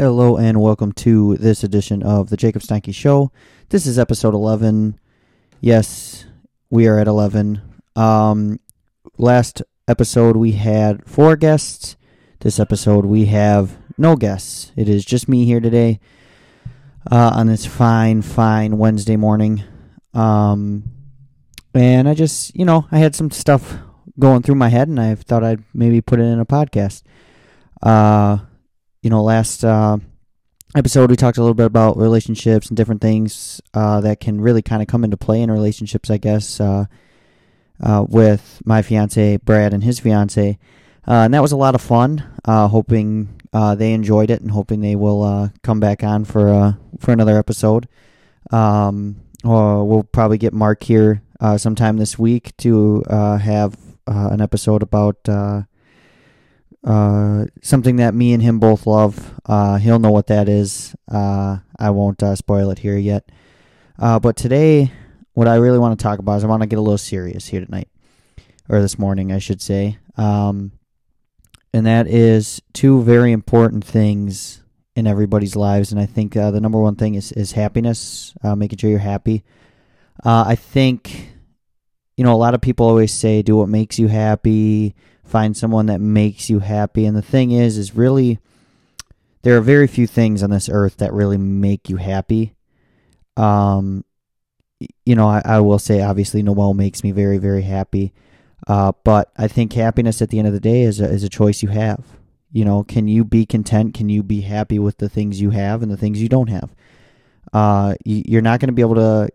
Hello and welcome to this edition of the Jacob Steinke Show. This is episode 11. Yes, we are at 11. Um, last episode we had four guests. This episode we have no guests. It is just me here today uh, on this fine, fine Wednesday morning. Um, and I just, you know, I had some stuff going through my head and I thought I'd maybe put it in a podcast. Uh, you know, last uh, episode we talked a little bit about relationships and different things uh, that can really kind of come into play in relationships, I guess, uh, uh, with my fiance Brad and his fiance, uh, and that was a lot of fun. Uh, hoping they enjoyed it and hoping they will come back on for for another episode. Um, we'll probably get Mark here sometime this week to have an episode about uh, something that me and him both love. Uh, he'll know what that is. Uh, I won't uh, spoil it here yet. Uh, but today, what I really want to talk about is I want to get a little serious here tonight, or this morning, I should say. Um, and that is two very important things in everybody's lives. And I think uh, the number one thing is, is happiness, making sure you're happy. I think, you know, a lot of people always say, do what makes you happy find someone that makes you happy. And the thing is, is really, there are very few things on this earth that really make you happy. Um, you know, I, I will say, obviously, Noel makes me very, very happy. Uh, but I think happiness at the end of the day is a, is a choice you have. You know, can you be content? Can you be happy with the things you have and the things you don't have? Uh, you, you're not going to be able to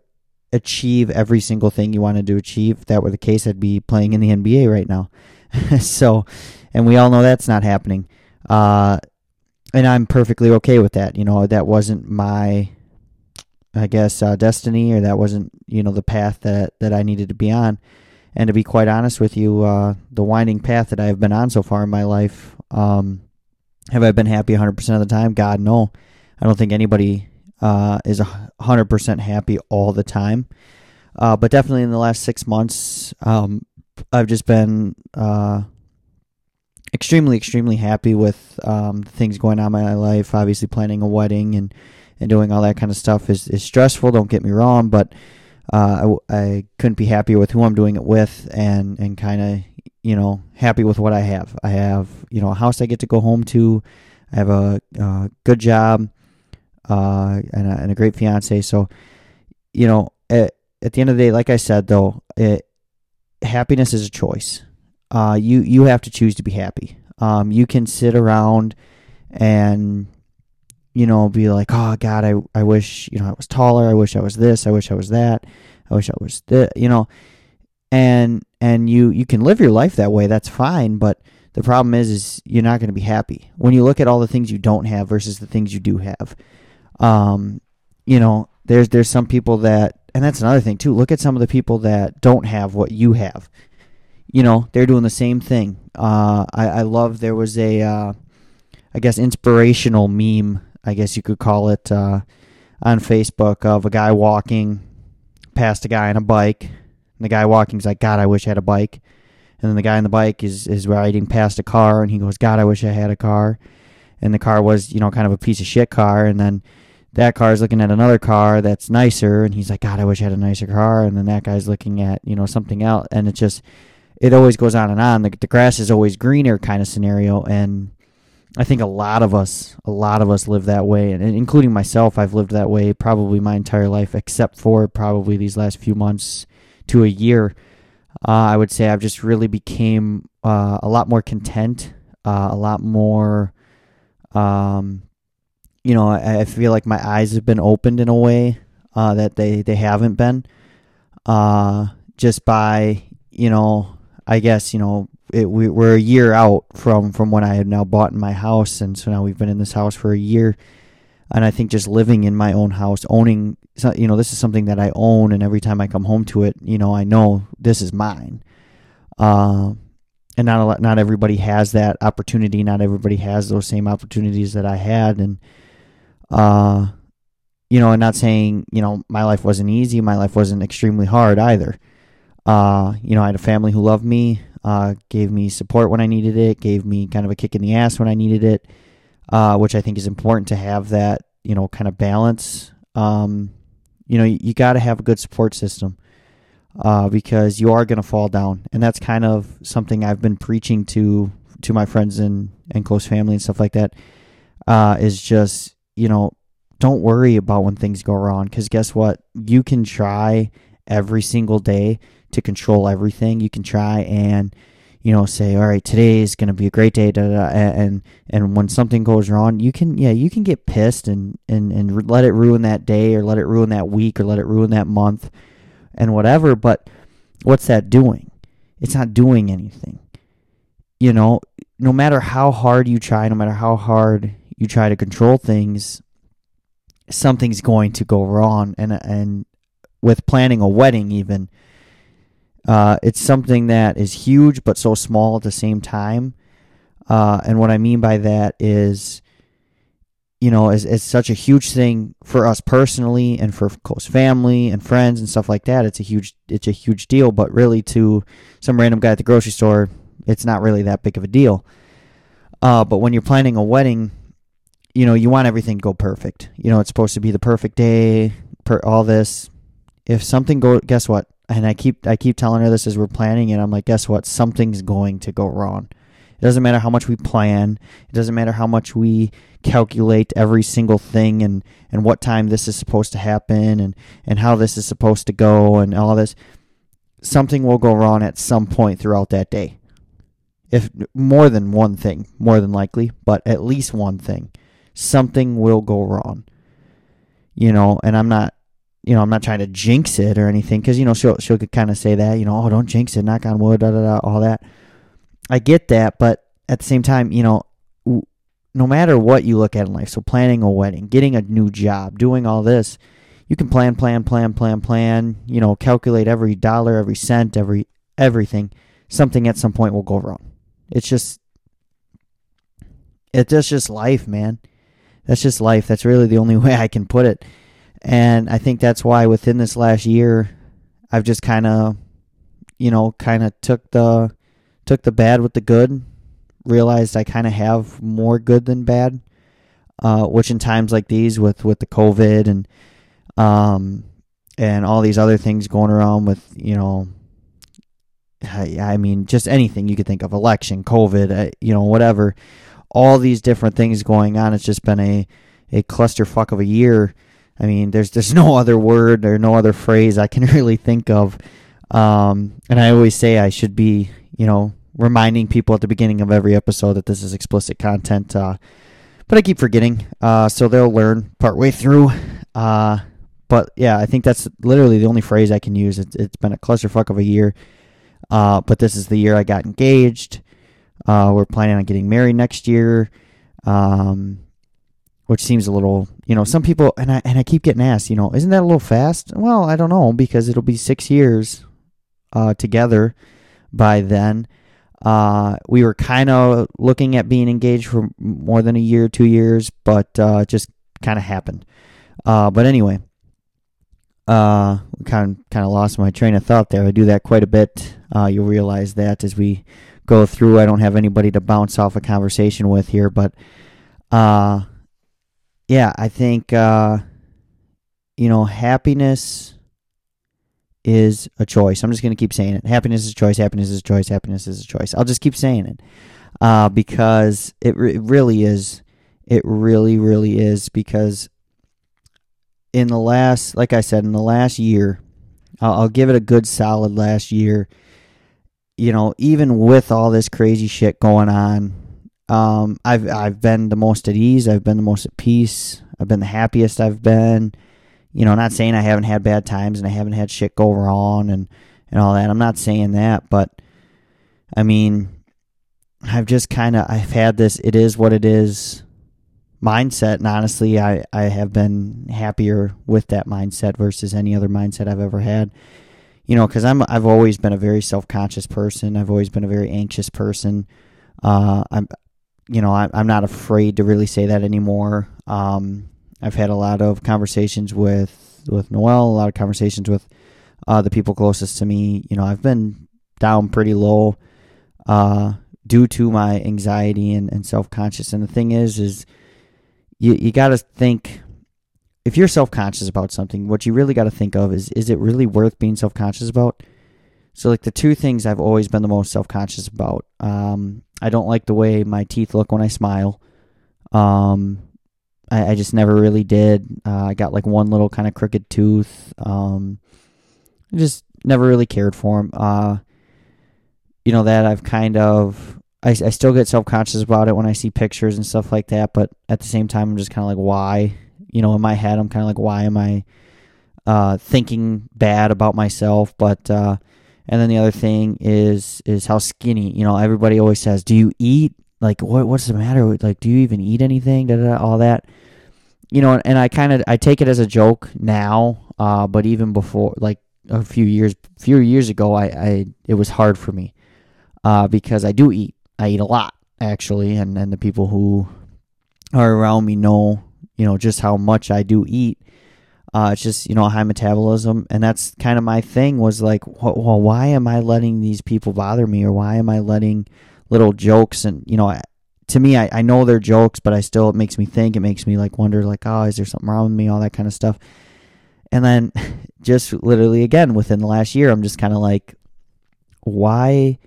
achieve every single thing you wanted to achieve. If that were the case, I'd be playing in the NBA right now. so, and we all know that's not happening. Uh, and I'm perfectly okay with that. You know, that wasn't my, I guess, uh, destiny, or that wasn't, you know, the path that that I needed to be on. And to be quite honest with you, uh, the winding path that I've been on so far in my life, um, have I been happy 100% of the time? God, no. I don't think anybody uh, is 100% happy all the time. Uh, but definitely in the last six months, um, I've just been uh, extremely, extremely happy with um, things going on in my life. Obviously, planning a wedding and, and doing all that kind of stuff is, is stressful. Don't get me wrong, but uh, I, I couldn't be happier with who I'm doing it with, and and kind of you know happy with what I have. I have you know a house I get to go home to. I have a, a good job uh, and, a, and a great fiance. So you know at, at the end of the day, like I said though, it happiness is a choice. Uh, you you have to choose to be happy. Um, you can sit around and you know be like, oh God, I I wish you know I was taller. I wish I was this. I wish I was that. I wish I was this. You know, and and you you can live your life that way. That's fine. But the problem is is you're not going to be happy when you look at all the things you don't have versus the things you do have. Um, you know, there's there's some people that and that's another thing too. Look at some of the people that don't have what you have. You know, they're doing the same thing. Uh, I, I love there was a, uh, I guess, inspirational meme, I guess you could call it, uh, on Facebook of a guy walking past a guy on a bike. And the guy walking's like, God, I wish I had a bike. And then the guy on the bike is, is riding past a car and he goes, God, I wish I had a car. And the car was, you know, kind of a piece of shit car. And then that car is looking at another car that's nicer and he's like god i wish i had a nicer car. And then that guy's looking at you know something else and it just it always goes on and on. The, the grass is always greener kind of scenario and i think a lot of us a lot of us live that way and, including myself i've lived that way probably my entire life except for probably these last few months to a year. Uh, i would say i've just really became uh, a lot more content uh, a lot more um, you know, I, I feel like my eyes have been opened in a way uh, that they, they haven't been. Uh, just by, you know, I guess, you know, it, we, we're a year out from, from when I had now bought in my house. And so now we've been in this house for a year. And I think just living in my own house, owning, you know, this is something that I own. And every time I come home to it, you know, I know this is mine. Uh, and not a lot, not everybody has that opportunity. Not everybody has those same opportunities that I had. And, uh, you know, and not saying, you know, my life wasn't easy. My life wasn't extremely hard either. Uh, you know, I had a family who loved me, uh, gave me support when I needed it, gave me kind of a kick in the ass when I needed it. uh, which I think is important to have that you know kind of balance. Um, you know, you, you got to have a good support system uh, because you are going to fall down, and that's kind of something I've been preaching to to my friends and and close family and stuff like that. Uh, is just you know don't worry about when things go wrong because guess what? You can try every single day to control everything. You can try and you know say all right today is going to be a great day da, da, and and when something goes wrong you can yeah you can get pissed and and and let it ruin that day or let it ruin that week or let it ruin that month and whatever but what's that doing? It's not doing anything. You know no matter how hard you try no matter how hard you try to control things something's going to go wrong. And and with planning a wedding even uh, it's something that is huge but so small at the same time. Uh, and what i mean by that is you know it's, it's such a huge thing for us personally and for close family and friends and stuff like that. It's a huge it's a huge deal. But really to some random guy at the grocery store it's not really that big of a deal. Uh, but when you're planning a wedding you know, you want everything to go perfect. You know, it's supposed to be the perfect day, per all this. If something go, guess what? And I keep I keep telling her this as we're planning, and I'm like, guess what? Something's going to go wrong. It doesn't matter how much we plan. It doesn't matter how much we calculate every single thing and and what time this is supposed to happen and and how this is supposed to go and all this. Something will go wrong at some point throughout that day. If more than one thing, more than likely, but at least one thing something will go wrong. You know, and I'm not, you know, I'm not trying to jinx it or anything because you know she'll she'll kind of say that, you know, oh don't jinx it, knock on wood, da da da, all that. I get that, but at the same time, you know, no matter what you look at in life, so planning a wedding, getting a new job, doing all this, you can plan, plan, plan, plan, plan. You know, calculate every dollar, every cent, every everything. Something at some point will go wrong. It's just, it's just life, man that's just life. That's really the only way I can put it. And I think that's why within this last year, I've just kind of, you know, kind of took the took the bad with the good. Realized I kind of have more good than bad, uh, which in times like these, with with the COVID and um and all these other things going around with you know I, mean just anything you could think of election covid uh, you know whatever all these different things going on. It's just been a a clusterfuck of a year. I mean, there's there's no other word or no other phrase I can really think of. Um, and I always say I should be, you know, reminding people at the beginning of every episode that this is explicit content. Uh, but I keep forgetting, uh, so they'll learn partway through. Uh, but yeah, I think that's literally the only phrase I can use. It's, it's been a clusterfuck of a year. Uh, but this is the year I got engaged. Uh, we're planning on getting married next year, um, which seems a little, you know, some people and I and I keep getting asked, you know, isn't that a little fast? Well, I don't know because it'll be six years uh, together by then. Uh, we were kind of looking at being engaged for more than a year, two years, but uh, it just kind of happened. Uh, but anyway, uh, kind of kind of lost my train of thought there. I do that quite a bit. Uh, you'll realize that as we go through. I don't have anybody to bounce off a conversation with here, but uh, yeah, I think uh, you know happiness is a choice. I'm just going to keep saying it. Happiness is a choice. Happiness is a choice. Happiness is a choice. I'll just keep saying it uh, because it, re- it really is. It really, really is because in the last, like I said, in the last year, I'll, I'll give it a good solid last year you know, even with all this crazy shit going on, um, I've I've been the most at ease. I've been the most at peace. I've been the happiest I've been. You know, not saying I haven't had bad times and I haven't had shit go wrong and and all that. I'm not saying that, but I mean, I've just kind of I've had this. It is what it is mindset, and honestly, I I have been happier with that mindset versus any other mindset I've ever had you know, because I'm I've always been a very self conscious person. I've always been a very anxious person. Uh, I'm, you know, I, I'm not afraid to really say that anymore. Um, I've had a lot of conversations with with Noel, a lot of conversations with uh, the people closest to me. You know, I've been down pretty low, uh, due to my anxiety and, and self conscious. And the thing is, is you you got to think if you're self conscious about something, what you really got to think of is is it really worth being self conscious about? So like the two things I've always been the most self conscious about. Um, I don't like the way my teeth look when I smile. Um, I, I just never really did. Uh, I got like one little kind of crooked tooth. Um, I just never really cared for them. Uh, you know that I've kind of I, I still get self conscious about it when I see pictures and stuff like that. But at the same time, I'm just kind of like, why? You know, in my head, I'm kind of like, why am I uh, thinking bad about myself? But uh, and then the other thing is is how skinny. You know, everybody always says, "Do you eat? Like, what what's the matter? Like, do you even eat anything?" Da, da, da, all that. You know, and I kind of I take it as a joke now. Uh, but even before, like a few years few years ago, I, I it was hard for me uh, because I do eat. I eat a lot actually, and and the people who are around me know you know just how much I do eat. Uh, it's just you know high metabolism, and that's kind of my thing. Was like, well, why am I letting these people bother me, or why am I letting little jokes and you know, to me, I, I know they're jokes, but I still it makes me think. It makes me like wonder, like, oh, is there something wrong with me? All that kind of stuff. And then, just literally again within the last year, I'm just kind of like, why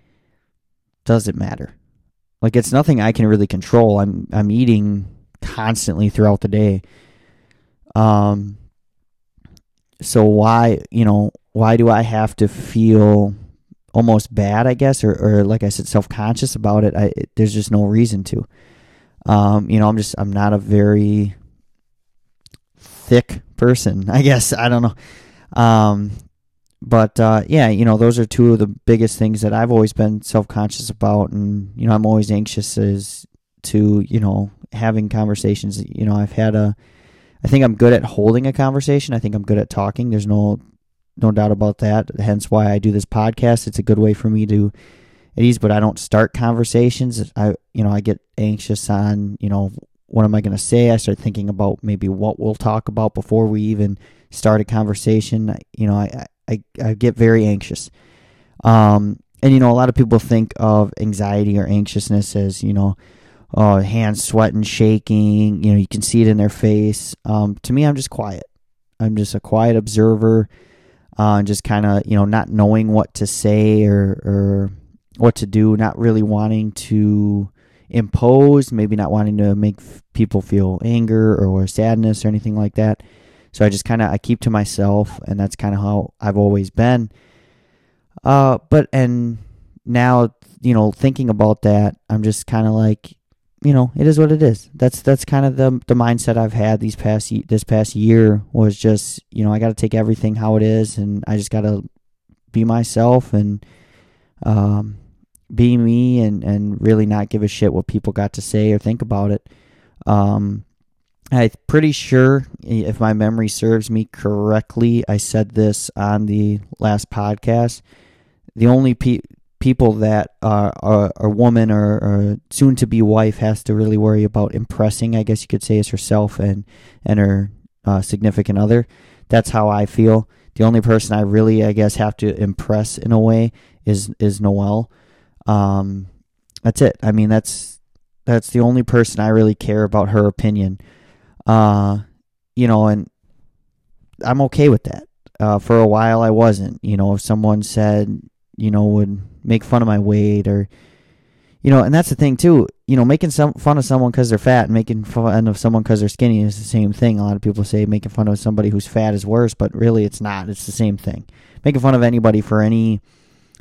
does it matter? Like it's nothing I can really control. I'm I'm eating constantly throughout the day. Um so why you know why do i have to feel almost bad i guess or, or like i said self-conscious about it? I, there's just no reason to. Um you know i'm just i'm not a very thick person i guess. I don't know. Um but uh, yeah you know those are two of the biggest things that i've always been self-conscious about. And you know i'm always anxious as to you know having conversations you know i've had a I think I'm good at holding a conversation. I think I'm good at talking. There's no no doubt about that. Hence why I do this podcast. It's a good way for me to at ease, but I don't start conversations. I you know, I get anxious on, you know, what am I going to say? I start thinking about maybe what we'll talk about before we even start a conversation. You know, I I, I get very anxious. Um and you know, a lot of people think of anxiety or anxiousness as, you know, uh, hands sweating, shaking. You know, you can see it in their face. Um, to me, I'm just quiet. I'm just a quiet observer, uh, just kind of you know not knowing what to say or or what to do, not really wanting to impose, maybe not wanting to make people feel anger or sadness or anything like that. So I just kind of I keep to myself, and that's kind of how I've always been. Uh, but and now you know thinking about that, I'm just kind of like you know, it is what it is. That's that's kind of the the mindset I've had these past this past year was just you know I got to take everything how it is, and I just got to be myself and um, be me, and and really not give a shit what people got to say or think about it. Um, I'm pretty sure, if my memory serves me correctly, I said this on the last podcast. The only pe- people that are, are a woman or, or soon to be wife has to really worry about impressing, I guess you could say, is herself and and her uh, significant other. That's how I feel. The only person I really, I guess, have to impress in a way is is Noelle. Um, that's it. I mean, that's that's the only person I really care about her opinion. Uh, you know, and I'm okay with that. Uh, for a while, I wasn't. You know, if someone said, you know, would make fun of my weight or, you know, and that's the thing too. You know, making some fun of someone because they're fat and making fun of someone because they're skinny is the same thing. A lot of people say making fun of somebody who's fat is worse, but really it's not. It's the same thing. Making fun of anybody for any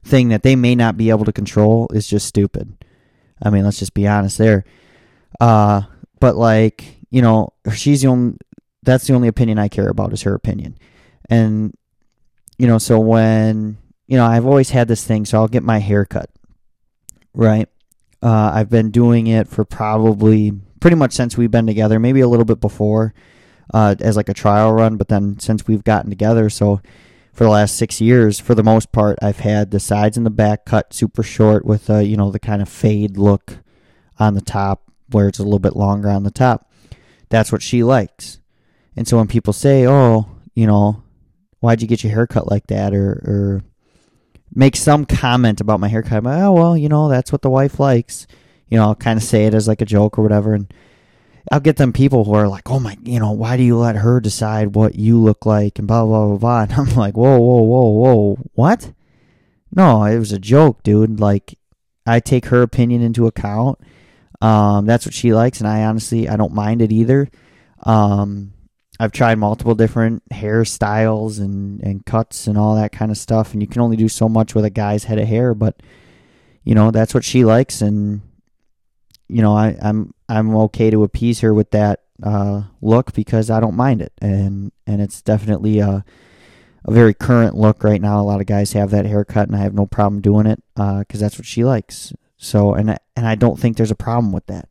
thing that they may not be able to control is just stupid. I mean, let's just be honest there. Uh, but like, you know, she's the only, that's the only opinion I care about is her opinion. And, you know, so when you know, I've always had this thing, so I'll get my hair cut, right? Uh, I've been doing it for probably pretty much since we've been together, maybe a little bit before uh, as like a trial run, but then since we've gotten together, so for the last six years, for the most part, I've had the sides and the back cut super short with, uh, you know, the kind of fade look on the top where it's a little bit longer on the top. That's what she likes. And so when people say, oh, you know, why'd you get your hair cut like that? Or, or make some comment about my haircut. I'm like, oh well, you know that's what the wife likes. You know, I'll kind of say it as like a joke or whatever, and I'll get them people who are like, oh my, you know, why do you let her decide what you look like and blah blah blah blah. And I'm like, whoa whoa whoa whoa, what? No, it was a joke, dude. Like, I take her opinion into account. Um, that's what she likes, and I honestly I don't mind it either. Um, I've tried multiple different hairstyles and, and cuts and all that kind of stuff, and you can only do so much with a guy's head of hair, but you know that's what she likes, and you know I, I'm I'm okay to appease her with that uh, look because I don't mind it, and and it's definitely a a very current look right now. A lot of guys have that haircut, and I have no problem doing it because uh, that's what she likes. So and and I don't think there's a problem with that.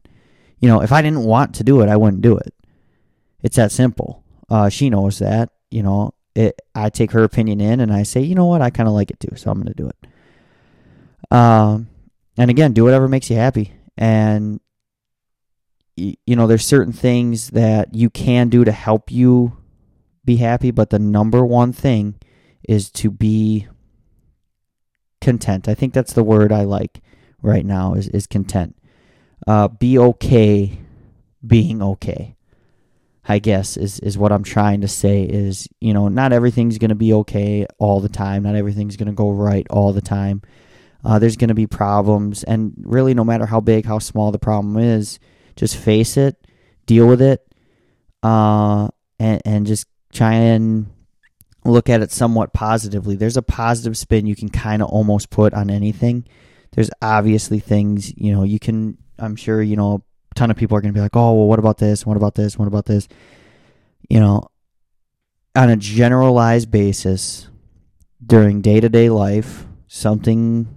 You know, if I didn't want to do it, I wouldn't do it. It's that simple. Uh, she knows that. You know, it. I take her opinion in, and I say, you know what, I kind of like it too, so I'm going to do it. Um, and again, do whatever makes you happy. And you know, there's certain things that you can do to help you be happy, but the number one thing is to be content. I think that's the word I like right now is is content. Uh, be okay being okay. I guess is is what I'm trying to say is, you know, not everything's going to be okay all the time. Not everything's going to go right all the time. Uh, there's going to be problems, and really, no matter how big, how small the problem is, just face it, deal with it, uh, and and just try and look at it somewhat positively. There's a positive spin you can kind of almost put on anything. There's obviously things you know you can. I'm sure you know ton of people are going to be like, oh, well, what about this? What about this? What about this? You know, on a generalized basis, during day to day life, something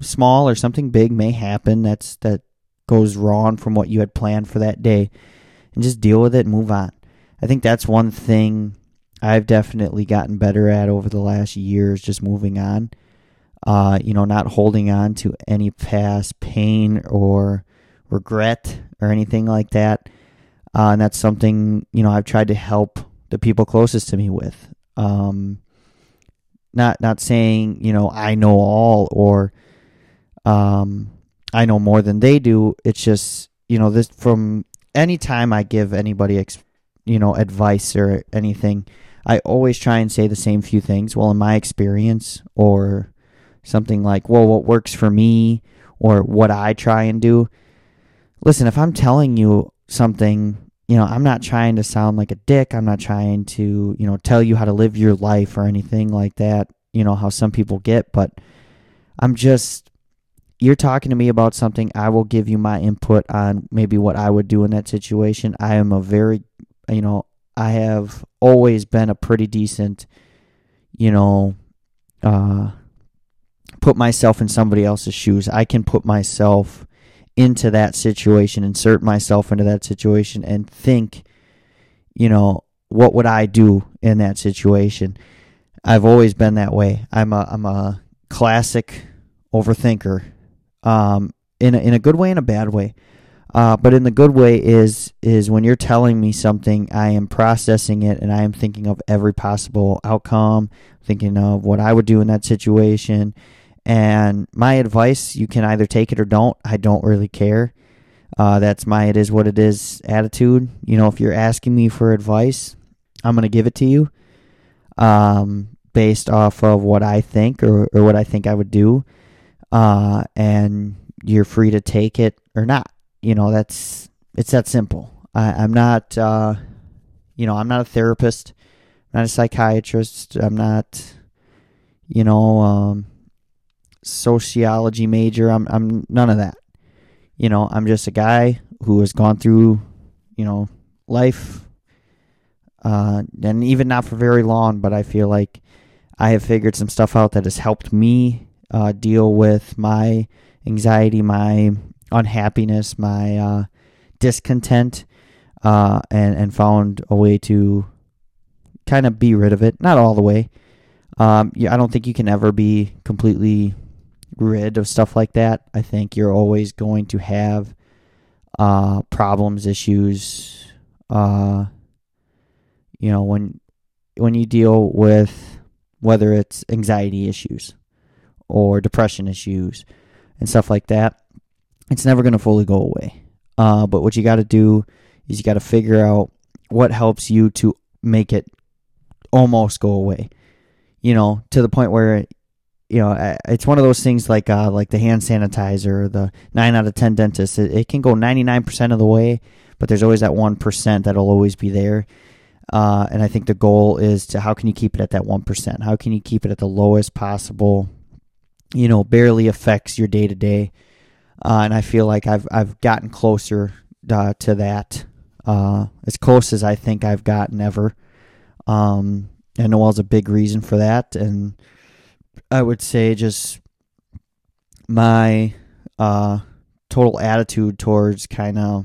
small or something big may happen that's that goes wrong from what you had planned for that day and just deal with it and move on. I think that's one thing I've definitely gotten better at over the last years just moving on. Uh, you know, not holding on to any past pain or regret or anything like that. Uh, and that's something, you know, I've tried to help the people closest to me with. Um, not not saying, you know, I know all or um, I know more than they do. It's just, you know, this from any time I give anybody, ex, you know, advice or anything, I always try and say the same few things. Well, in my experience, or something like, well, what works for me, or what I try and do listen, if I'm telling you something, you know, I'm not trying to sound like a dick. I'm not trying to, you know, tell you how to live your life or anything like that, you know, how some people get, but I'm just you're talking to me about something, I will give you my input on maybe what I would do in that situation. I am a very, you know, I have always been a pretty decent, you know, uh, put myself in somebody else's shoes. I can put myself into that situation, insert myself into that situation, and think, you know, what would I do in that situation? I've always been that way. I'm a I'm a classic overthinker, um, in a, in a good way and a bad way. Uh, but in the good way is is when you're telling me something, I am processing it and I am thinking of every possible outcome, thinking of what I would do in that situation, and my advice, you can either take it or don't. I don't really care. Uh, that's my it is what it is attitude. You know, if you're asking me for advice, I'm going to give it to you um, based off of what I think or, or what I think I would do. Uh, and you're free to take it or not. You know, that's it's that simple. I, am not, uh, you know, I'm not a therapist, I'm not a psychiatrist. I'm not, you know, um, sociology major. I'm I'm none of that. You know, I'm just a guy who has gone through, you know, life uh, and even not for very long, but I feel like I have figured some stuff out that has helped me uh, deal with my anxiety, my unhappiness, my uh, discontent, uh, and and found a way to kind of be rid of it. Not all the way. Um, yeah, I don't think you can ever be completely rid of stuff like that. I think you're always going to have uh, problems, issues. Uh, you know, when when you deal with whether it's anxiety issues or depression issues and stuff like that, it's never going to fully go away. Uh, but what you got to do is you got to figure out what helps you to make it almost go away. You know, to the point where you know it's one of those things like uh, like the hand sanitizer, the nine out of ten dentists. It, it can go ninety nine percent of the way, but there's always that one percent that'll always be there. Uh, and I think the goal is to how can you keep it at that one percent? How can you keep it at the lowest possible? You know, barely affects your day to day. And I feel like I've I've gotten closer uh, to that, uh, as close as I think I've gotten ever. Um, and Noel's a big reason for that, and I would say just my uh, total attitude towards kind of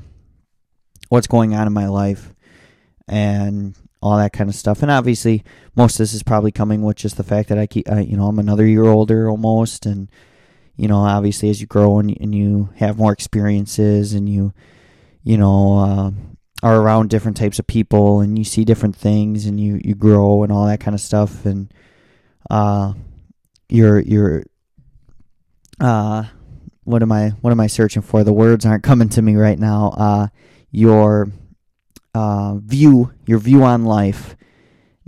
what's going on in my life and all that kind of stuff. And obviously, most of this is probably coming with just the fact that I keep, you know, I'm another year older almost, and you know, obviously as you grow and, and you have more experiences and you, you know, uh, are around different types of people and you see different things and you, you grow and all that kind of stuff and uh you're you're uh what am I what am I searching for? The words aren't coming to me right now. Uh your uh view your view on life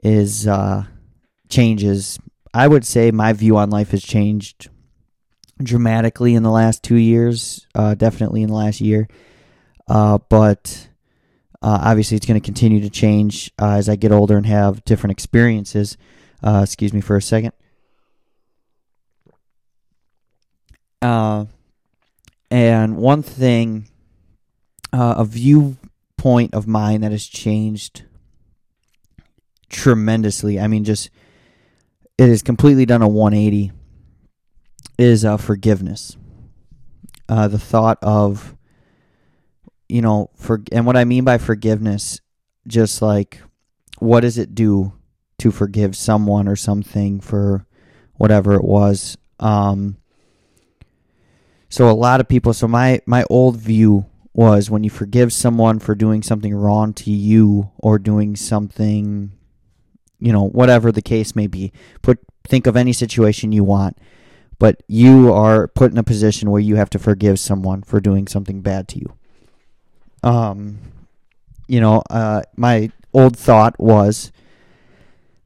is uh changes. I would say my view on life has changed dramatically in the last two years, uh, definitely in the last year. Uh, but uh, obviously, it's going to continue to change as I get older and have different experiences. Excuse me for a second. Uh, and one thing, uh, a viewpoint of mine that has changed tremendously. I mean, just it has completely done a 180. Is uh, forgiveness. Uh, the thought of you know, for and what I mean by forgiveness, just like what does it do to forgive someone or something for whatever it was. Um, so a lot of people. So my my old view was when you forgive someone for doing something wrong to you or doing something, you know, whatever the case may be. Put think of any situation you want, but you are put in a position where you have to forgive someone for doing something bad to you um, you know, uh, my old thought was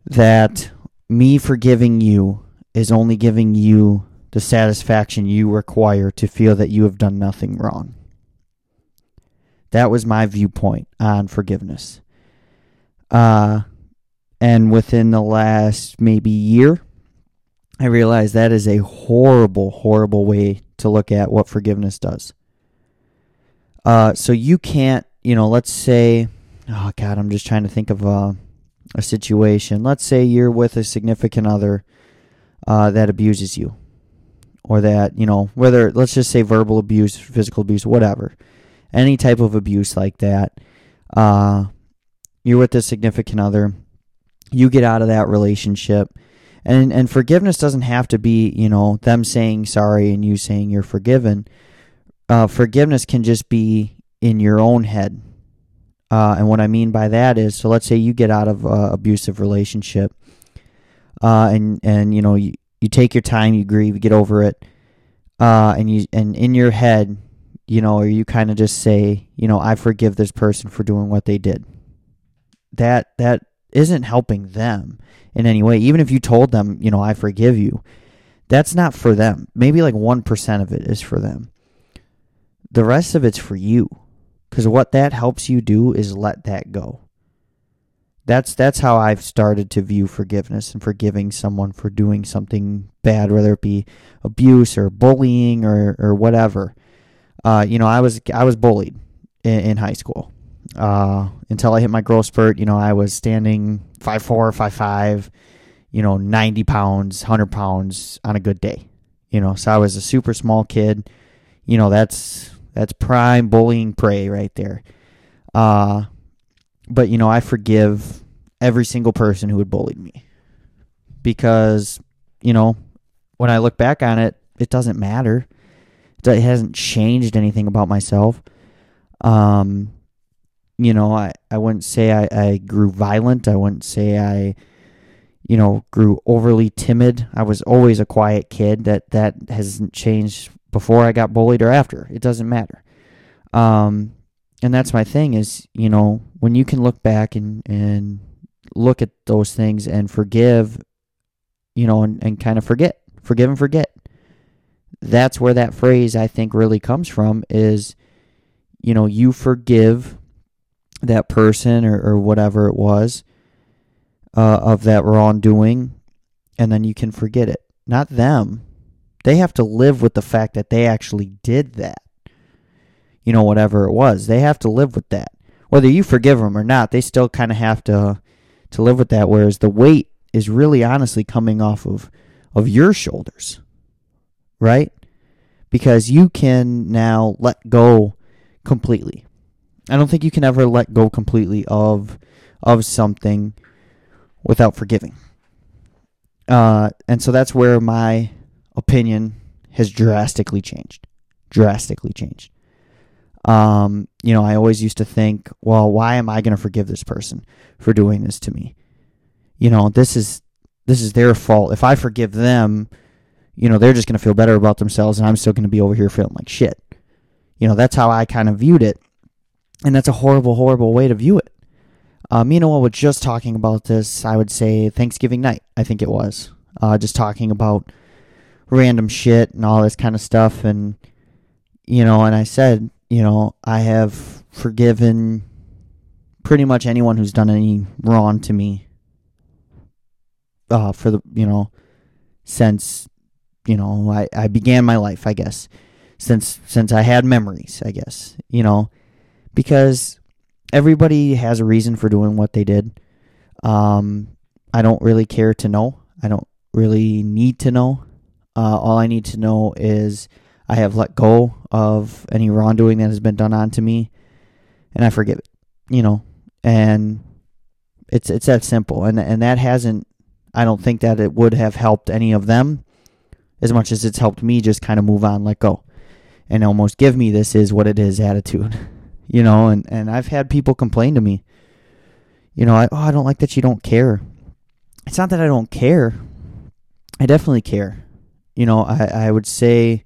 that me forgiving you is only giving you the satisfaction you require to feel that you have done nothing wrong. That was my viewpoint on forgiveness. Uh, and within the last maybe year, I realized that is a horrible, horrible way to look at what forgiveness does. Uh, so you can't, you know, let's say, oh God, I'm just trying to think of a, a situation. Let's say you're with a significant other uh, that abuses you, or that, you know, whether, let's just say verbal abuse, physical abuse, whatever, any type of abuse like that. Uh, you're with a significant other, you get out of that relationship. And, and forgiveness doesn't have to be, you know, them saying sorry and you saying you're forgiven uh, forgiveness can just be in your own head. Uh, and what I mean by that is, so let's say you get out of uh, abusive relationship, uh, and and you know you, you take your time, you grieve, you get over it, uh, and you and in your head, you know, or you kind of just say, you know, I forgive this person for doing what they did. That that isn't helping them in any way. Even if you told them, you know, I forgive you, that's not for them. Maybe like one percent of it is for them the rest of it's for you. Because what that helps you do is let that go. That's that's how I've started to view forgiveness and forgiving someone for doing something bad, whether it be abuse or bullying or or whatever. Uh, you know, I was I was bullied in, in high school uh, until I hit my growth spurt. You know, I was standing five four, five five, you know, ninety pounds, hundred pounds on a good day. You know, so I was a super small kid. You know, that's that's prime bullying prey right there. Uh, but, you know, I forgive every single person who had bullied me because, you know, when I look back on it, it doesn't matter. It hasn't changed anything about myself. Um, you know, I, I wouldn't say I, I grew violent. I wouldn't say I, you know, grew overly timid. I was always a quiet kid. That that hasn't changed before I got bullied or after. It doesn't matter. Um, and that's my thing is, you know, when you can look back and and look at those things and forgive, you know, and, and kind of forget, forgive and forget. That's where that phrase I think really comes from is, you know, you forgive that person or, or whatever it was uh, of that wrongdoing, and then you can forget it. Not them. They have to live with the fact that they actually did that. You know, whatever it was, they have to live with that. Whether you forgive them or not, they still kind of have to to live with that. Whereas the weight is really honestly coming off of of your shoulders, right? Because you can now let go completely. I don't think you can ever let go completely of of something without forgiving. Uh, and so that's where my opinion has drastically changed. Drastically changed. Um, you know, I always used to think, well, why am I going to forgive this person for doing this to me? You know, this is this is their fault. If I forgive them, you know, they're just going to feel better about themselves and I'm still going to be over here feeling like shit. You know, that's how I kind of viewed it. And that's a horrible horrible way to view it. Uh, me and Noah were just talking about this, I would say Thanksgiving night, I think it was. Uh, just talking about random shit and all this kind of stuff. And, you know, and I said, you know, I have forgiven pretty much anyone who's done any wrong to me. Uh, for the, you know, since, you know, I, I began my life, I guess. Since, since I had memories, I guess, you know, because everybody has a reason for doing what they did. Um, I don't really care to know. I don't really need to know. Uh, all I need to know is I have let go of any wrongdoing that has been done onto me, and I forgive it. You know, and it's it's that simple. And and that hasn't. I don't think that it would have helped any of them as much as it's helped me just kind of move on, let go, and almost give me this is what it is attitude. you know, and, and I've had people complain to me, you know, I, oh, I don't like that you don't care. It's not that I don't care. I definitely care. You know, I, I would say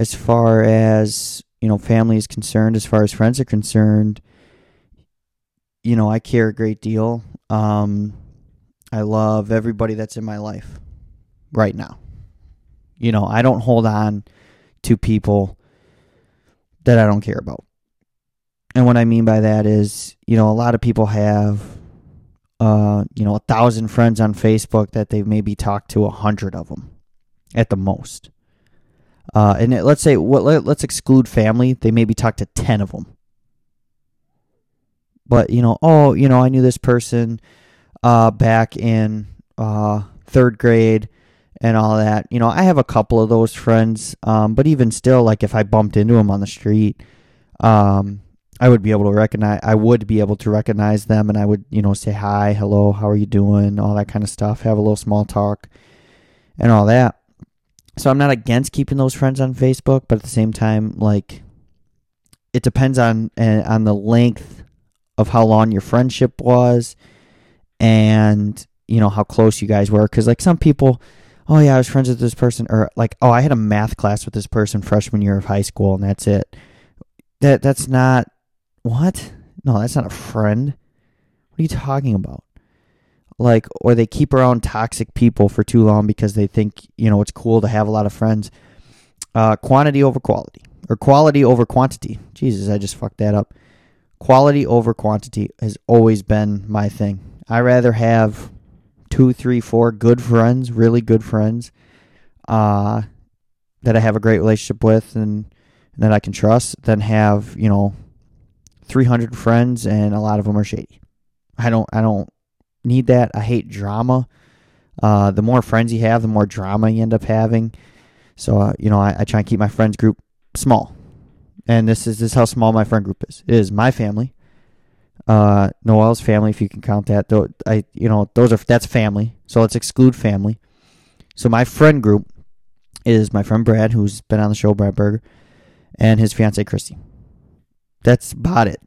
as far as, you know, family is concerned, as far as friends are concerned, you know, I care a great deal. Um, I love everybody that's in my life right now. You know, I don't hold on to people that I don't care about. And what I mean by that is, you know, a lot of people have, uh, you know, a thousand friends on Facebook that they've maybe talked to a hundred of them at the most. Uh, and it, let's say, what, let, let's exclude family. They maybe talk to 10 of them. But, you know, oh, you know, I knew this person uh, back in uh, third grade and all that. You know, I have a couple of those friends. Um, but even still, like if I bumped into them on the street, um, I would be able to recognize I would be able to recognize them and I would, you know, say hi, hello, how are you doing, all that kind of stuff, have a little small talk and all that. So I'm not against keeping those friends on Facebook, but at the same time like it depends on uh, on the length of how long your friendship was and you know how close you guys were cuz like some people oh yeah, I was friends with this person or like oh, I had a math class with this person freshman year of high school and that's it. That that's not what? No, that's not a friend. What are you talking about? Like, or they keep around toxic people for too long because they think, you know, it's cool to have a lot of friends. Uh, quantity over quality, or quality over quantity. Jesus, I just fucked that up. Quality over quantity has always been my thing. I rather have two, three, four good friends, really good friends, uh, that I have a great relationship with and, and that I can trust, than have, you know, 300 friends and a lot of them are shady. I don't I don't need that. I hate drama. Uh, the more friends you have, the more drama you end up having. So uh, you know, I, I, try and keep my friends group small. And this is this is how small my friend group is. It is my family. Uh, Noel's family, if you can count that. Though I, you know, those are that's family. So let's exclude family. So my friend group is my friend Brad, who's been on the show, Brad Berger, and his fiance Christy that's about it.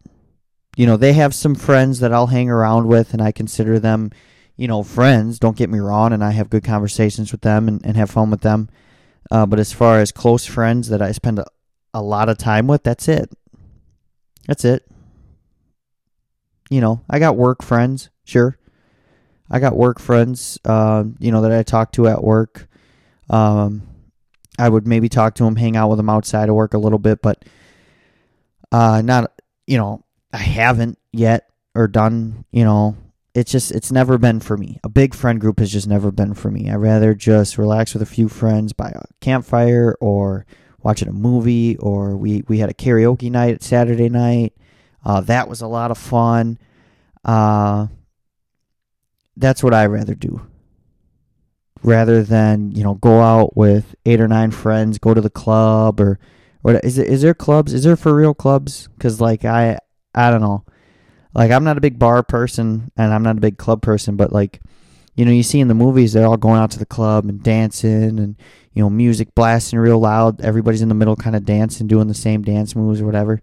You know, they have some friends that I'll hang around with and I consider them, you know, friends. Don't get me wrong, and I have good conversations with them and, and have fun with them. Uh, but as far as close friends that I spend a, a lot of time with, that's it. That's it. You know, I got work friends, sure. I got work friends, uh, you know, that I talk to at work. Um, I would maybe talk to them, hang out with them outside of work a little bit, but uh, not, you know, I haven't yet or done, you know, it's just, it's never been for me. A big friend group has just never been for me. i rather just relax with a few friends by a campfire or watching a movie or we, we had a karaoke night Saturday night. Uh, that was a lot of fun. Uh, that's what I rather do. Rather than you know go out with eight or nine friends, go to the club or what is it? Is there clubs? Is there for real clubs? Because like I I don't know. Like I'm not a big bar person and I'm not a big club person, but like you know you see in the movies they're all going out to the club and dancing and you know music blasting real loud. Everybody's in the middle kind of dancing, doing the same dance moves or whatever.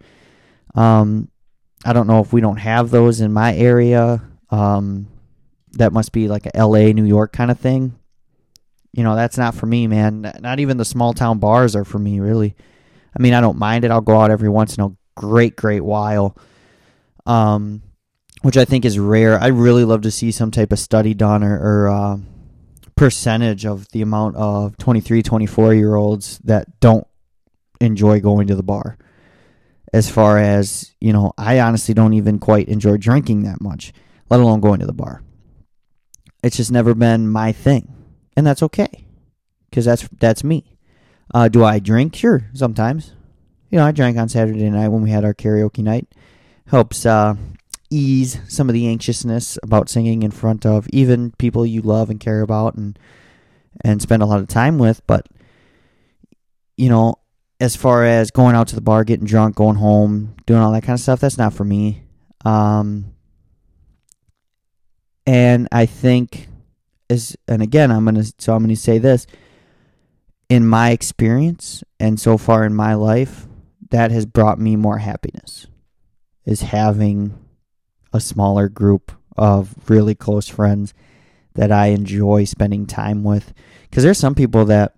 Um, I don't know if we don't have those in my area. Um, that must be like a LA, New York kind of thing. You know, that's not for me, man. Not even the small town bars are for me, really. I mean, I don't mind it. I'll go out every once in a great, great while. Um, which I think is rare. I really love to see some type of study done or, or uh, percentage of the amount of 23, 24 year olds that don't enjoy going to the bar. As far as, you know, I honestly don't even quite enjoy drinking that much, let alone going to the bar. It's just never been my thing, and that's okay, because that's that's me. Uh, do I drink? Sure, sometimes. You know, I drank on Saturday night when we had our karaoke night. Helps uh, ease some of the anxiousness about singing in front of even people you love and care about and and spend a lot of time with. But you know, as far as going out to the bar, getting drunk, going home, doing all that kind of stuff, that's not for me. Um, and I think is and again I'm gonna so I'm gonna say this in my experience and so far in my life that has brought me more happiness is having a smaller group of really close friends that I enjoy spending time with because there's some people that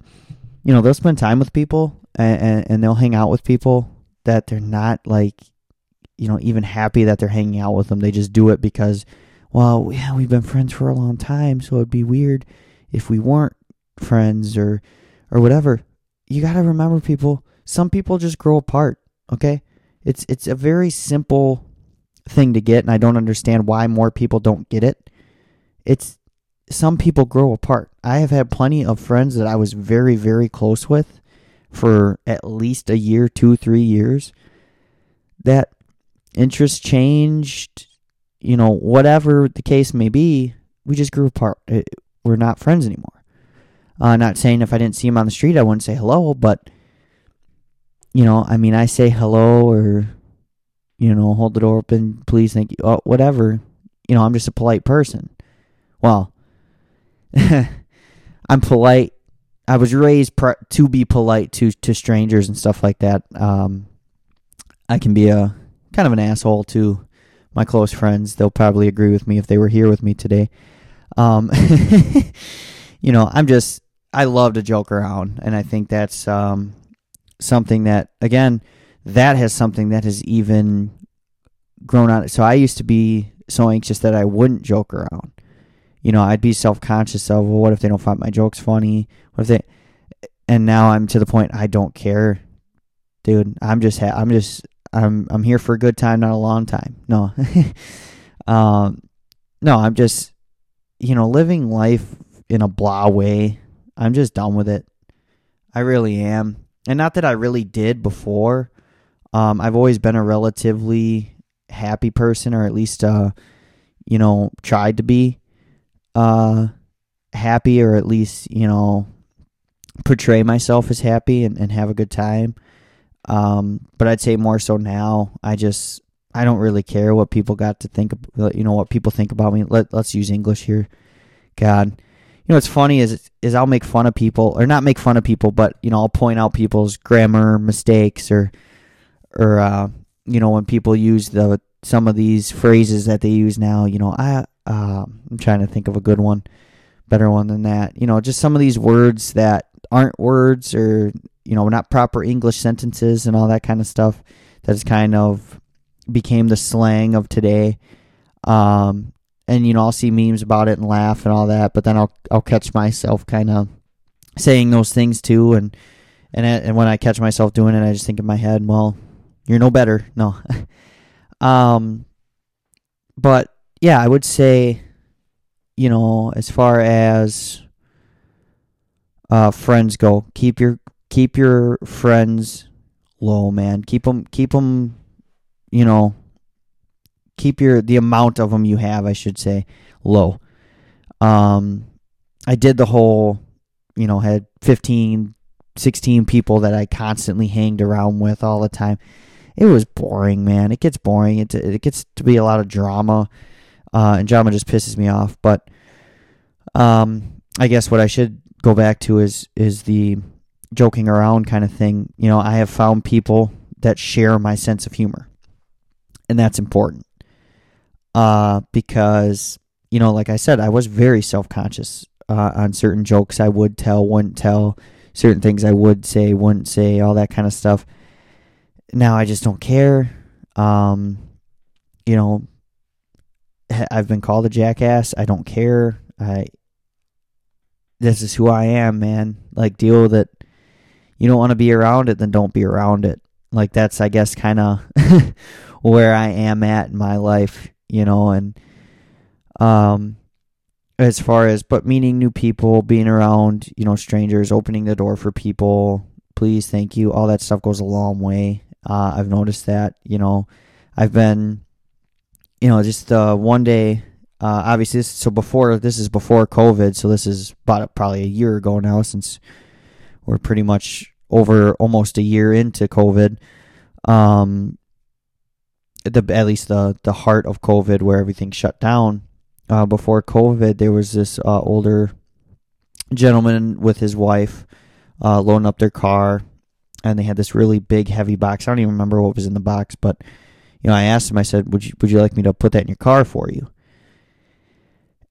you know they'll spend time with people and, and, and they'll hang out with people that they're not like you know even happy that they're hanging out with them they just do it because well, yeah, we've been friends for a long time, so it'd be weird if we weren't friends or or whatever. You got to remember people, some people just grow apart, okay? It's it's a very simple thing to get and I don't understand why more people don't get it. It's some people grow apart. I have had plenty of friends that I was very very close with for at least a year, 2, 3 years that interests changed, you know, whatever the case may be, we just grew apart. We're not friends anymore. Uh, not saying if I didn't see him on the street, I wouldn't say hello, but, you know, I mean, I say hello or, you know, hold the door open, please, thank you, oh, whatever. You know, I'm just a polite person. Well, I'm polite. I was raised pr- to be polite to to strangers and stuff like that. Um, I can be a kind of an asshole to my close friends. They'll probably agree with me if they were here with me today. Um, you know, I'm just I love to joke around, and I think that's um, something that again that has something that has even grown on. it. So I used to be so anxious that I wouldn't joke around. You know, I'd be self conscious of well, what if they don't find my jokes funny? What if they? And now I'm to the point I don't care, dude. I'm just ha- I'm just I'm I'm here for a good time, not a long time. No, um, no, I'm just you know living life in a blah way. I'm just done with it. I really am, and not that I really did before. Um, I've always been a relatively happy person, or at least uh, you know, tried to be uh happy, or at least you know portray myself as happy and, and have a good time. Um, but I'd say more so now. I just I don't really care what people got to think. You know what people think about me. Let Let's use English here. God, you know what's funny is is I'll make fun of people or not make fun of people, but you know I'll point out people's grammar mistakes or or uh, you know when people use the some of these phrases that they use now. You know I Um, I'm trying to think of a good one, better one than that. You know, just some of these words that aren't words or you know not proper English sentences and all that kind of stuff. That is kind of became the slang of today. Um, and you know I'll see memes about it and laugh and all that, but then I'll I'll catch myself kind of saying those things too, and and and when I catch myself doing it, I just think in my head, well, you're no better, no. um, but yeah, I would say, you know, as far as uh, friends go, keep your keep your friends low, man. Keep them keep them, you know, keep your the amount of them you have, I should say, low. Um, I did the whole, you know, had 15, 16 people that I constantly hanged around with all the time. It was boring, man. It gets boring. It it gets to be a lot of drama, uh, and drama just pisses me off. But um, I guess what I should go back to is is the joking around kind of thing. You know, I have found people that share my sense of humor, and that's important uh, because you know, like I said, I was very self conscious uh, on certain jokes I would tell, wouldn't tell, certain things I would say, wouldn't say, all that kind of stuff. Now I just don't care. Um, you know, I've been called a jackass. I don't care. I this is who I am, man. Like deal with it. You don't want to be around it, then don't be around it. Like that's I guess kind of where I am at in my life you know, and um as far as but meeting new people, being around, you know, strangers, opening the door for people, please, thank you, all that stuff goes a long way. Uh, I've noticed that, you know, I've been, you know, just uh, one day, uh, obviously, this, so before, this is before COVID, so this is about probably a year ago now since we're pretty much over almost a year into COVID. Um, the at least the the heart of COVID, where everything shut down. Uh, before COVID, there was this uh, older gentleman with his wife uh, loading up their car, and they had this really big, heavy box. I don't even remember what was in the box, but you know, I asked him. I said, "Would you Would you like me to put that in your car for you?"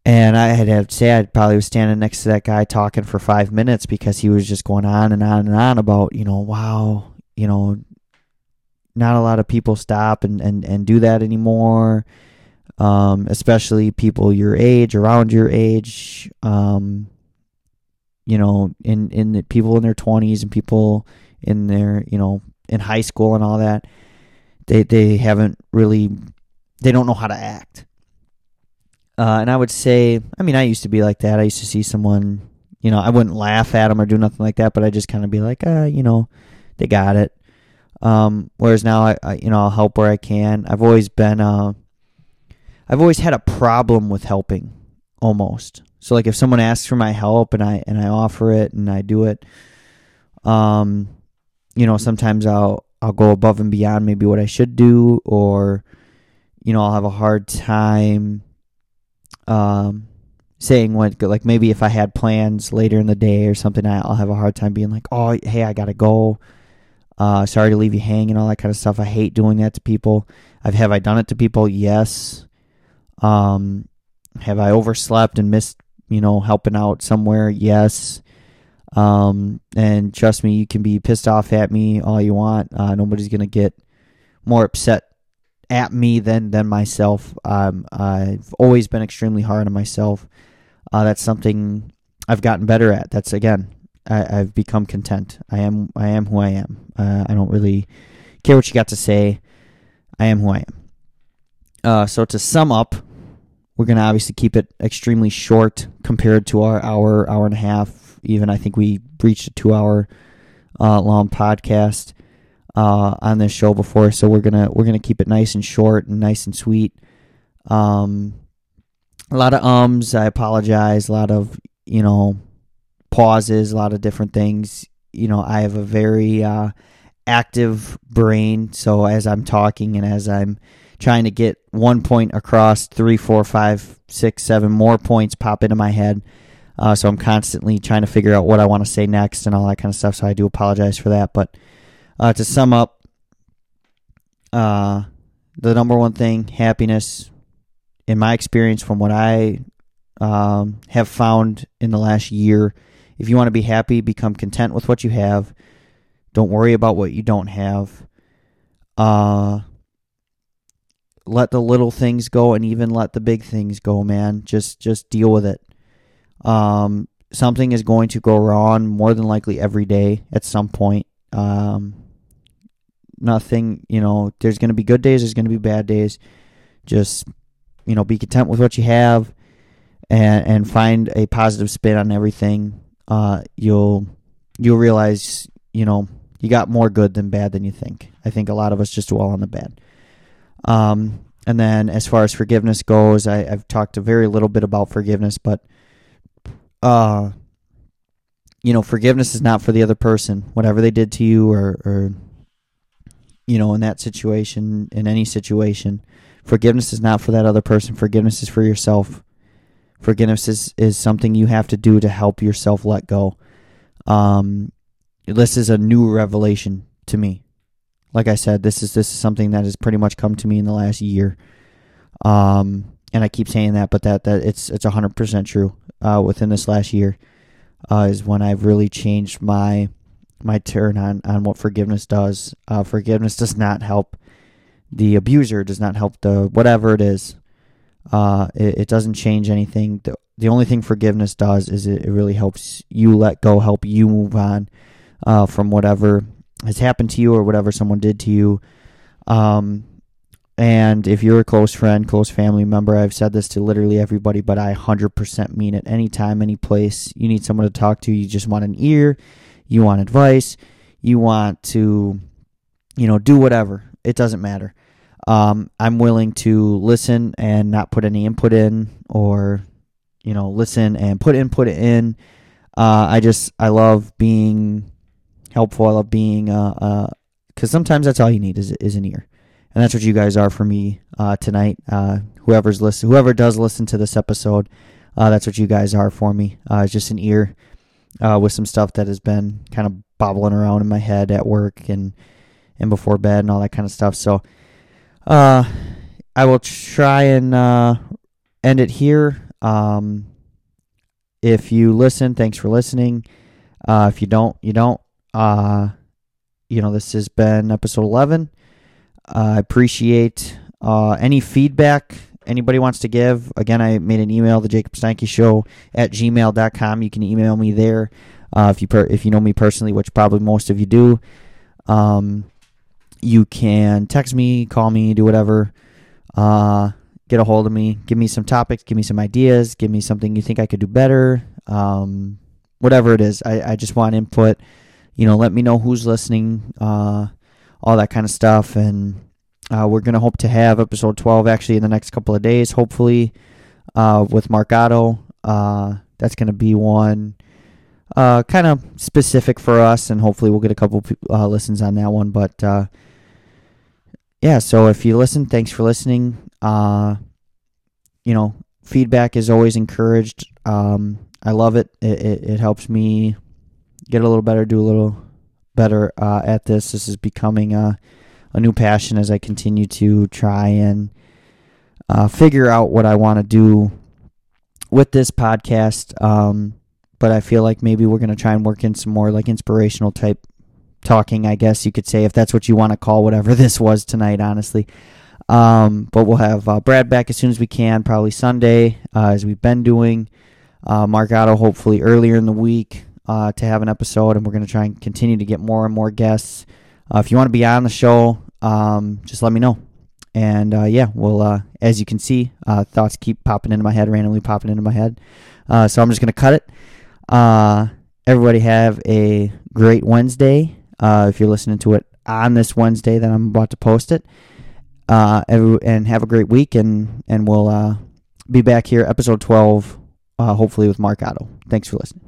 And I had to say I probably was standing next to that guy talking for five minutes because he was just going on and on and on about, you know, wow, you know, not a lot of people stop and, and, and do that anymore. Um, especially people your age, around your age, um, you know, in, in the people in their twenties and people in their, you know, in high school and all that, they, they haven't really, they don't know how to act. Uh, and I would say, I mean, I used to be like that. I used to see someone, you know, I wouldn't laugh at them or do nothing like that, but I just kind of be like, ah, you know, they got it. Um, whereas now I, I, you know, I'll help where I can. I've always been, uh, I've always had a problem with helping, almost. So like if someone asks for my help and I and I offer it and I do it, um, you know, sometimes I'll I'll go above and beyond maybe what I should do, or you know, I'll have a hard time, um, saying what like maybe if I had plans later in the day or something, I'll have a hard time being like, oh, hey, I gotta go uh, sorry to leave you hanging, all that kind of stuff. I hate doing that to people. I've have I done it to people? Yes. Um, have I overslept and missed, you know, helping out somewhere? Yes. Um, and trust me, you can be pissed off at me all you want. Uh, nobody's gonna get more upset at me than than myself. Um, I've always been extremely hard on myself. Uh, that's something I've gotten better at. That's again I, have become content. I am I am who I am. Uh, I don't really care what you got to say. I am who I am. Uh, so to sum up, we're gonna obviously keep it extremely short compared to our hour hour and a half. Even I think we reached a two hour uh, long podcast uh, on this show before, so we're gonna we're gonna keep it nice and short and nice and sweet. Um, a lot of ums. I apologize. A lot of you know pauses, a lot of different things. You know, I have a very uh, active brain, so as I'm talking and as I'm trying to get one point across, three, four, five, six, seven more points pop into my head. Uh, so I'm constantly trying to figure out what I want to say next and all that kind of stuff. So I do apologize for that. But uh, to sum up, uh, the number one thing, happiness, in my experience, from what I um, have found in the last year, if you want to be happy, become content with what you have. Don't worry about what you don't have. Uh, let the little things go and even let the big things go, man. Just just deal with it. Um, something is going to go wrong more than likely every day at some point. Um, nothing, you know, there's going to be good days, there's going to be bad days. Just, you know, be content with what you have and and find a positive spin on everything. Uh, you'll you'll realize, you know, you got more good than bad than you think. I think a lot of us just dwell on the bad. Um, and then as far as forgiveness goes, I, I've talked a very little bit about forgiveness, but uh, you know, forgiveness is not for the other person. Whatever they did to you, or, or you know, in that situation, in any situation, forgiveness is not for that other person. Forgiveness is for yourself. Forgiveness is, is something you have to do to help yourself let go. Um, this is a new revelation to me. Like I said, this is this is something that has pretty much come to me in the last year. Um, and I keep saying that, but that that it's it's hundred percent true. Uh, within this last year, uh, is when I've really changed my my turn on on what forgiveness does. Uh, forgiveness does not help the abuser. Does not help the whatever it is. Uh, it, it doesn't change anything. The, the only thing forgiveness does is it, it really helps you let go, help you move on uh, from whatever has happened to you or whatever someone did to you. Um, and if you're a close friend, close family member, I've said this to literally everybody, but I 100% mean it. Anytime, any place you need someone to talk to, you just want an ear, you want advice, you want to, you know, do whatever. It doesn't matter. Um, I'm willing to listen and not put any input in, or, you know, listen and put input in. Uh, I just, I love being helpful. I love being, uh, uh, because sometimes that's all you need is is an ear and that's what you guys are for me uh, tonight. Uh, whoever's listen, whoever does listen to this episode, uh, that's what you guys are for me. Uh, just an ear uh, with some stuff that has been kind of bobbling around in my head at work and and before bed and all that kind of stuff. So, uh, I will try and end it here. Um, if you listen, thanks for listening. Uh, if you don't, you don't. Uh, you know, this has been episode eleven. I appreciate uh, any feedback anybody wants to give. Again, I made an email, the Jacob Steinke Show at gmail.com. You can email me there uh, if you per- if you know me personally, which probably most of you do. Um, you can text me, call me, do whatever. Uh, get a hold of me. Give me some topics. Give me some ideas. Give me something you think I could do better. Um, whatever it is, I, I just want input. You know, let me know who's listening. Uh, all that kind of stuff. And uh, we're going to hope to have episode 12 actually in the next couple of days, hopefully, uh, with Mark Otto. Uh, that's going to be one uh, kind of specific for us, and hopefully we'll get a couple listens on that one. But uh, yeah, so if you listen, thanks for listening. you know, feedback is always encouraged. Um, I love it. It, it. it helps me get a little better, do a little better uh, at this. This is becoming a, a new passion as I continue to try and uh, figure out what I want to do with this podcast. Um, but I feel like maybe we're going to try and work in some more like inspirational type talking, I guess you could say, if that's what you want to call whatever this was tonight, honestly. Um, but we'll have uh, Brad back as soon as we can, probably Sunday, uh, as we've been doing. Uh, Mark Otto, hopefully earlier in the week uh, to have an episode, and we're going to try and continue to get more and more guests. Uh, if you want to be on the show, um, just let me know. And uh, yeah, well, as you can see, thoughts keep popping into my head, randomly popping into my head. So I'm just going to cut it. everybody have a great Wednesday. Uh, if you're listening to it on this Wednesday, that I'm about to post it. Uh, every, and have a great week, and and we'll uh, be back here, episode 12, hopefully with Mark Otto. Thanks for listening.